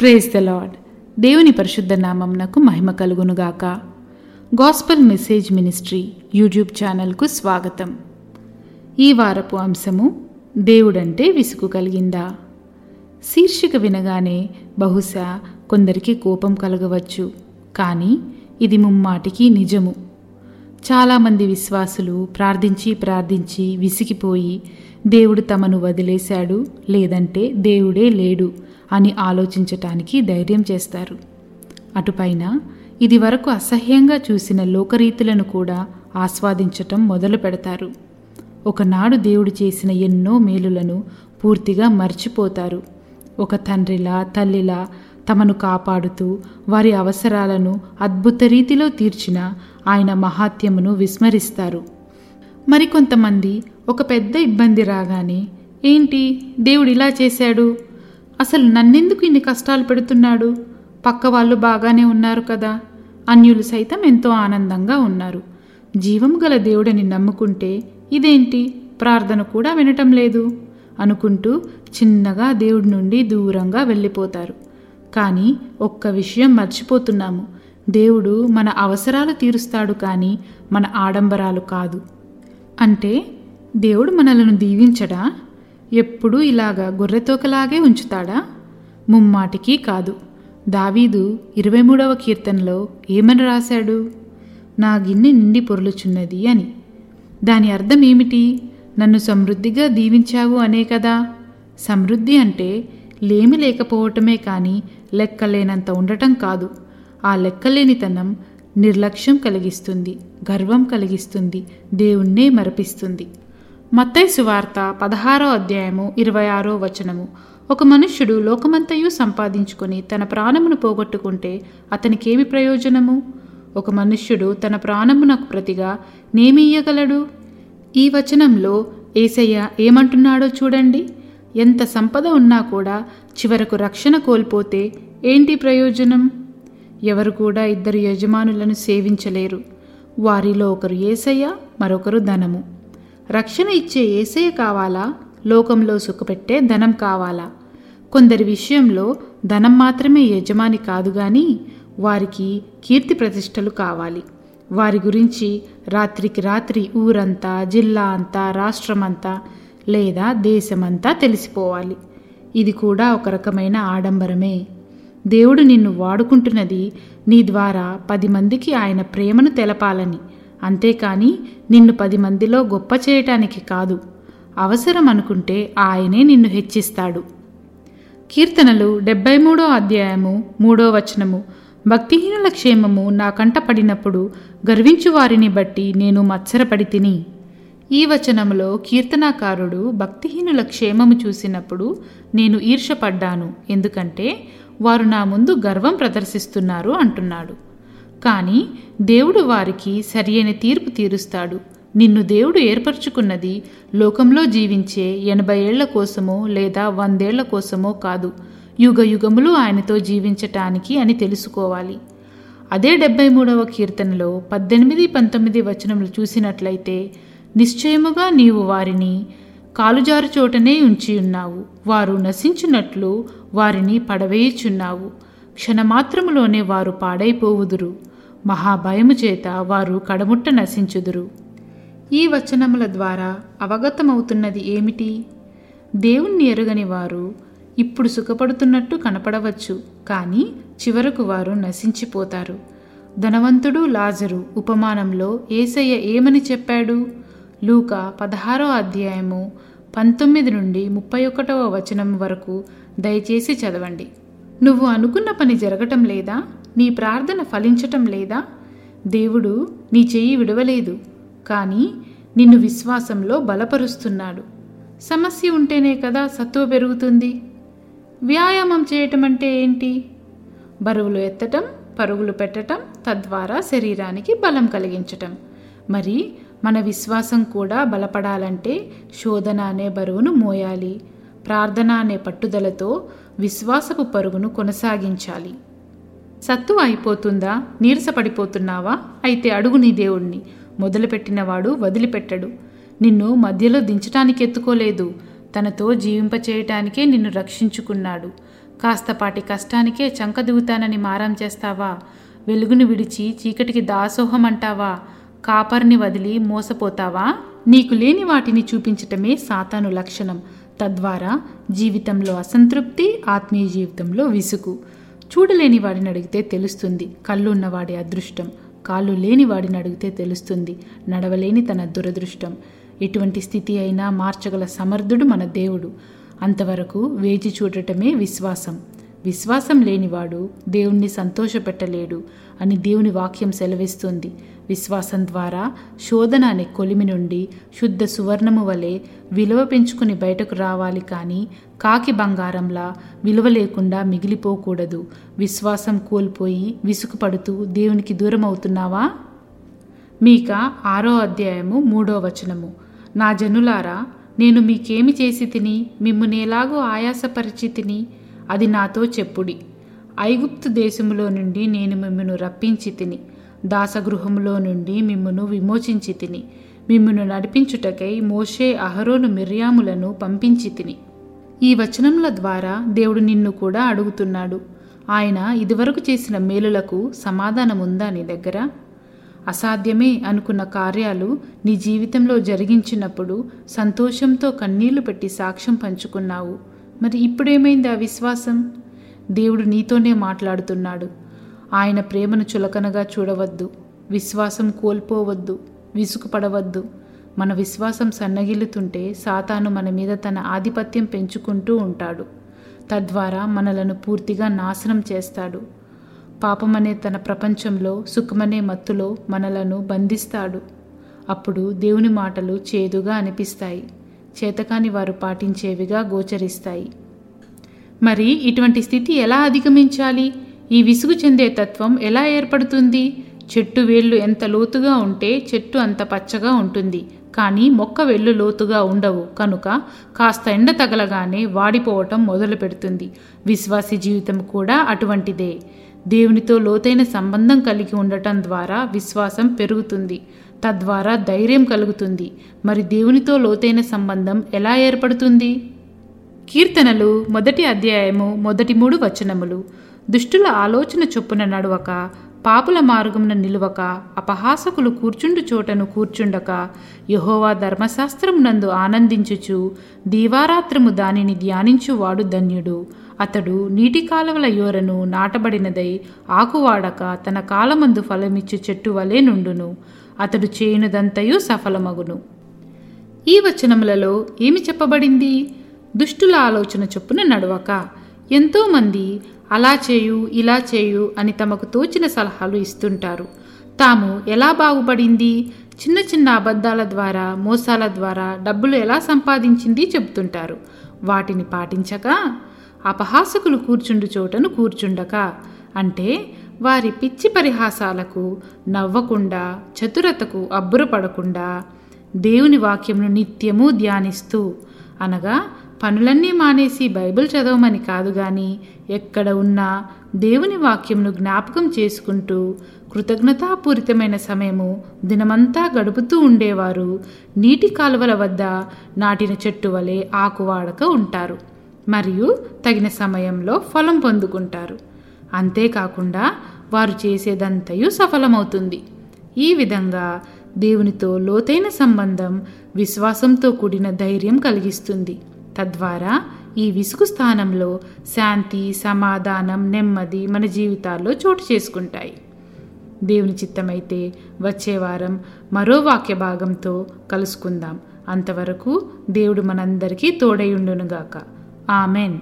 Praise the lord దేవుని పరిశుద్ధ నామంనకు మహిమ కలుగునుగాక. గాస్పల్ మెసేజ్ మినిస్ట్రీ యూట్యూబ్ ఛానల్కు స్వాగతం. ఈ వారపు అంశము దేవుడంటే విసుగు కలిగిందా? శీర్షిక వినగానే బహుశా కొందరికి కోపం కలగవచ్చు. కానీ ఇది ముమ్మాటికి నిజము. చాలామంది విశ్వాసులు ప్రార్థించి ప్రార్థించి విసిగిపోయి దేవుడు తమను వదిలేశాడు లేదంటే దేవుడే లేడు. అని ఆలోచించటానికి ధైర్యం చేస్తారు. అటుపైన ఇది వరకు అసహ్యంగా చూసిన లోకరీతులను కూడా ఆస్వాదించటం మొదలు పెడతారు. ఒకనాడు దేవుడు చేసిన ఎన్నో మేలులను పూర్తిగా మర్చిపోతారు. ఒక తండ్రిలా తల్లిలా తమను కాపాడుతూ వారి అవసరాలను అద్భుత రీతిలో తీర్చిన ఆయన మహాత్యమును విస్మరిస్తారు. మరికొంతమంది ఒక పెద్ద ఇబ్బంది రాగానే ఏంటి? దేవుడు ఇలా చేశాడు? అసలు నన్నెందుకు ఇన్ని కష్టాలు పెడుతున్నాడు? పక్క వాళ్ళు బాగానే ఉన్నారు కదా. అన్యులు సైతం ఎంతో ఆనందంగా ఉన్నారు. జీవం గల దేవుడని నమ్ముకుంటే ఇదేంటి? ప్రార్థన కూడా వినటం లేదు. అనుకుంటూ చిన్నగా దేవుడి నుండి దూరంగా వెళ్ళిపోతారు. కానీ ఒక్క విషయం మర్చిపోతున్నాము. దేవుడు మన అవసరాలు తీరుస్తాడు కానీ మన ఆడంబరాలు కాదు. అంటే దేవుడు మనలను దీవించడా? ఎప్పుడూ ఇలాగా గొర్రెతోకలాగే ఉంచుతాడా? ముమ్మాటికి కాదు. దావీదు ఇరవై మూడవ కీర్తనలో ఏమని రాశాడు? నా గిన్నె నిండి పొరులుచున్నది అని. దాని అర్థం ఏమిటి? నన్ను సమృద్ధిగా దీవించావు అనే కదా. సమృద్ధి అంటే లేమి లేకపోవటమే కానీ లెక్కలేనంత ఉండటం కాదు. ఆ లెక్కలేనితనం నిర్లక్ష్యం కలిగిస్తుంది గర్వం కలిగిస్తుంది దేవుణ్ణే మరపిస్తుంది. మత్తైసు సువార్త పదహారో అధ్యాయము ఇరవై ఆరో వచనము. ఒక మనుష్యుడు లోకమంతయు సంపాదించుకొని తన ప్రాణమును పోగొట్టుకుంటే అతనికేమి ప్రయోజనము? ఒక మనుష్యుడు తన ప్రాణమునకు ప్రతిగా నేమియ్యగలడు? ఈ వచనంలో ఏసయ్య ఏమంటున్నాడో చూడండి. ఎంత సంపద ఉన్నా కూడా చివరకు రక్షణ కోల్పోతే ఏంటి ప్రయోజనం? ఎవరు కూడా ఇద్దరు యజమానులను సేవించలేరు. వారిలో ఒకరు ఏసయ్య మరొకరు ధనము. రక్షణ ఇచ్చే ఏసయ్య కావాలా? లోకంలో సుఖపెట్టే ధనం కావాలా? కొందరి విషయంలో ధనం మాత్రమే యజమాని కాదు గాని వారికి కీర్తి ప్రతిష్టలు కావాలి. వారి గురించి రాత్రికి రాత్రి ఊరంతా జిల్లా అంతా రాష్ట్రమంతా లేదా దేశమంతా తెలిసిపోవాలి. ఇది కూడా ఒక రకమైన ఆడంబరమే. దేవుడు నిన్ను వాడుకుంటున్నది నీ ద్వారా పది మందికి ఆయన ప్రేమను తెలపాలని. అంతేకాని నిన్ను పది మందిలో గొప్ప చేయటానికి కాదు. అవసరం అనుకుంటే ఆయనే నిన్ను హెచ్చిస్తాడు. కీర్తనలు డెబ్బై మూడో అధ్యాయము మూడో వచనము. భక్తిహీనుల క్షేమము నా కంట పడినప్పుడు గర్వించు వారిని బట్టి నేను మత్సరపడి తిని. ఈ వచనములో కీర్తనాకారుడు భక్తిహీనుల క్షేమము చూసినప్పుడు నేను ఈర్షపడ్డాను ఎందుకంటే వారు నా ముందు గర్వం ప్రదర్శిస్తున్నారు అంటున్నాడు. కానీ దేవుడు వారికి సరియైన తీర్పు తీరుస్తాడు. నిన్ను దేవుడు ఏర్పరచుకున్నది లోకంలో జీవించే ఎనభై ఏళ్ళ కోసమో లేదా వందేళ్ళ కోసమో కాదు. యుగ యుగములు ఆయనతో జీవించటానికి అని తెలుసుకోవాలి. అదే డెబ్బై మూడవ కీర్తనలో పద్దెనిమిది పంతొమ్మిది వచనములు చూసినట్లయితే నిశ్చయముగా నీవు వారిని కాలుజారు చోటనే ఉంచి ఉన్నావు వారు నశించినట్లు వారిని పడవేయుచున్నావు. క్షణమాత్రములోనే వారు పాడైపోవుదురు. మహాభయము చేత వారు కడముట్ట నశించుదురు. ఈ వచనముల ద్వారా అవగతమవుతున్నది ఏమిటి? దేవుణ్ణి ఎరుగని వారు ఇప్పుడు సుఖపడుతున్నట్టు కనపడవచ్చు కానీ చివరకు వారు నశించిపోతారు. ధనవంతుడు లాజరు ఉపమానంలో ఏసయ్య ఏమని చెప్పాడు? లూక పదహారో అధ్యాయము పంతొమ్మిది నుండి ముప్పై ఒకటవ వచనం వరకు దయచేసి చదవండి. నువ్వు అనుకున్న పని జరగటం లేదా? నీ ప్రార్థన ఫలించటం లేదా? దేవుడు నీ చెయ్యి విడవలేదు కానీ నిన్ను విశ్వాసంలో బలపరుస్తున్నాడు. సమస్య ఉంటేనే కదా సత్తువ పెరుగుతుంది. వ్యాయామం చేయటం అంటే ఏంటి? బరువులు ఎత్తటం పరుగులు పెట్టటం తద్వారా శరీరానికి బలం కలిగించటం. మరి మన విశ్వాసం కూడా బలపడాలంటే శోధన అనే బరువును మోయాలి. ప్రార్థన అనే పట్టుదలతో విశ్వాసపు పరుగును కొనసాగించాలి. సత్తు అయిపోతుందా? నీరసపడిపోతున్నావా? అయితే అడుగు నీ దేవుణ్ణి. మొదలుపెట్టినవాడు వదిలిపెట్టడు. నిన్ను మధ్యలో దించటానికి ఎత్తుకోలేదు తనతో జీవింపచేయటానికే నిన్ను రక్షించుకున్నాడు. కాస్తపాటి కష్టానికే చంక దిగుతానని మారం చేస్తావా? వెలుగును విడిచి చీకటికి దాసోహం అంటావా కాపర్ని వదిలి మోసపోతావా? నీకు లేని వాటిని చూపించటమే సాతాను లక్షణం. తద్వారా జీవితంలో అసంతృప్తి ఆత్మీయ జీవితంలో విసుగు. చూడలేని వాడిని అడిగితే తెలుస్తుంది. కళ్ళు ఉన్నవాడి అదృష్టం. కాళ్ళు లేని వాడిని అడిగితే తెలుస్తుంది. నడవలేని తన దురదృష్టం. ఎటువంటి స్థితి అయినా మార్చగల సమర్థుడు మన దేవుడు. అంతవరకు వేచి చూడటమే విశ్వాసం. విశ్వాసం లేనివాడు దేవుణ్ణి సంతోషపెట్టలేడు అని దేవుని వాక్యం సెలవిస్తుంది. విశ్వాసం ద్వారా శోధన అనే కొలిమి నుండి శుద్ధ సువర్ణము వలె విలువ పెంచుకుని బయటకు రావాలి కానీ కాకి బంగారంలా విలువ లేకుండా మిగిలిపోకూడదు. విశ్వాసం కోల్పోయి విసుగుపడుతూ దేవునికి దూరం అవుతున్నావా మీక ఆరో అధ్యాయము మూడో వచనము. నా జనులారా నేను మీకేమి చేసి తిని మిమ్మునేలాగో ఆయాసపరిచి తిని అది నాతో చెప్పుడి. ఐగుప్తు దేశములో నుండి నేను మిమ్మను రప్పించి తిని దాసగృహములో నుండి మిమ్మను విమోచించి తిని మిమ్మను నడిపించుటకై మోషే అహరోను మిర్యాములను పంపించి తిని. ఈ వచనముల ద్వారా దేవుడు నిన్ను కూడా అడుగుతున్నాడు. ఆయన ఇదివరకు చేసిన మేలులకు సమాధానం ఉందా నీ దగ్గర? అసాధ్యమే అనుకున్న కార్యాలు నీ జీవితంలో జరిగించినప్పుడు సంతోషంతో కన్నీళ్ళు పెట్టి సాక్ష్యం పంచుకున్నావు. మరి ఇప్పుడేమైంది ఆ విశ్వాసం? దేవుడు నీతోనే మాట్లాడుతున్నాడు. ఆయన ప్రేమను చులకనగా చూడవద్దు. విశ్వాసం కోల్పోవద్దు. విసుగుపడవద్దు. మన విశ్వాసం సన్నగిల్లుతుంటే సాతాను మన మీద తన ఆధిపత్యం పెంచుకుంటూ ఉంటాడు. తద్వారా మనలను పూర్తిగా నాశనం చేస్తాడు. పాపమనే తన ప్రపంచంలో సుఖమనే మత్తులో మనలను బంధిస్తాడు. అప్పుడు దేవుని మాటలు చేదుగా అనిపిస్తాయి. చేతకాని వారు పాటించేవిగా గోచరిస్తాయి. మరి ఇటువంటి స్థితి ఎలా అధిగమించాలి? ఈ విసుగు చెందే తత్వం ఎలా ఏర్పడుతుంది? చెట్టు వేళ్ళు ఎంత లోతుగా ఉంటే చెట్టు అంత పచ్చగా ఉంటుంది. కానీ మొక్క వెళ్ళు లోతుగా ఉండవు. కనుక కాస్త ఎండ తగలగానే వాడిపోవటం మొదలు పెడుతుంది విశ్వాసి జీవితం కూడా అటువంటిదే. దేవునితో లోతైన సంబంధం కలిగి ఉండటం ద్వారా విశ్వాసం పెరుగుతుంది. తద్వారా ధైర్యం కలుగుతుంది. మరి దేవునితో లోతైన సంబంధం ఎలా ఏర్పడుతుంది? కీర్తనలు మొదటి అధ్యాయము మొదటి మూడు వచనములు. దుష్టుల ఆలోచన చొప్పున నడవక పాపుల మార్గమున నిలువక అపహాసకులు కూర్చుండు చోటను కూర్చుండక యహోవా ధర్మశాస్త్రమునందు ఆనందించుచు దీవారాత్రము దానిని ధ్యానించువాడు ధన్యుడు. అతడు నీటి కాలువల యోరను నాటబడినదై ఆకువాడక తన కాలమందు ఫలమిచ్చు చెట్టు వలె నుండును. అతడు చేయునదంతయు సఫలమగును. ఈ వచనములలో ఏమి చెప్పబడింది? దుష్టుల ఆలోచన చొప్పున నడవక. ఎంతోమంది అలా చేయు ఇలా చేయు అని తమకు తోచిన సలహాలు ఇస్తుంటారు. తాము ఎలా బాగుపడింది? చిన్న చిన్న అబద్ధాల ద్వారా మోసాల ద్వారా డబ్బులు ఎలా సంపాదించింది చెబుతుంటారు. వాటిని పాటించక అపహాసకులు కూర్చుండు చోటను కూర్చుండక అంటే వారి పిచ్చి పరిహాసాలకు నవ్వకుండా చతురతకు అబ్బురపడకుండా దేవుని వాక్యమును నిత్యము ధ్యానిస్తూ అనగా పనులన్నీ మానేసి బైబిల్ చదవమని కాదు కానీ ఎక్కడ ఉన్నా దేవుని వాక్యంను జ్ఞాపకం చేసుకుంటూ కృతజ్ఞతాపూరితమైన సమయము దినమంతా గడుపుతూ ఉండేవారు. నీటి కాలువల వద్ద నాటిన చెట్టు వలె ఆకువాడక ఉంటారు. మరియు తగిన సమయంలో ఫలం పొందుకుంటారు. అంతేకాకుండా వారు చేసేదంతయు సఫలమవుతుంది. ఈ విధంగా దేవునితో లోతైన సంబంధం విశ్వాసంతో కూడిన ధైర్యం కలిగిస్తుంది. తద్వారా ఈ విసుగు స్థానంలో శాంతి సమాధానం నెమ్మది మన జీవితాల్లో చోటు చేసుకుంటాయి. దేవుని చిత్తమైతే వచ్చే వారం మరో వాక్య భాగంతో కలుసుకుందాం. అంతవరకు దేవుడు మనందరికీ తోడయుండునుగాక ఆమెన్.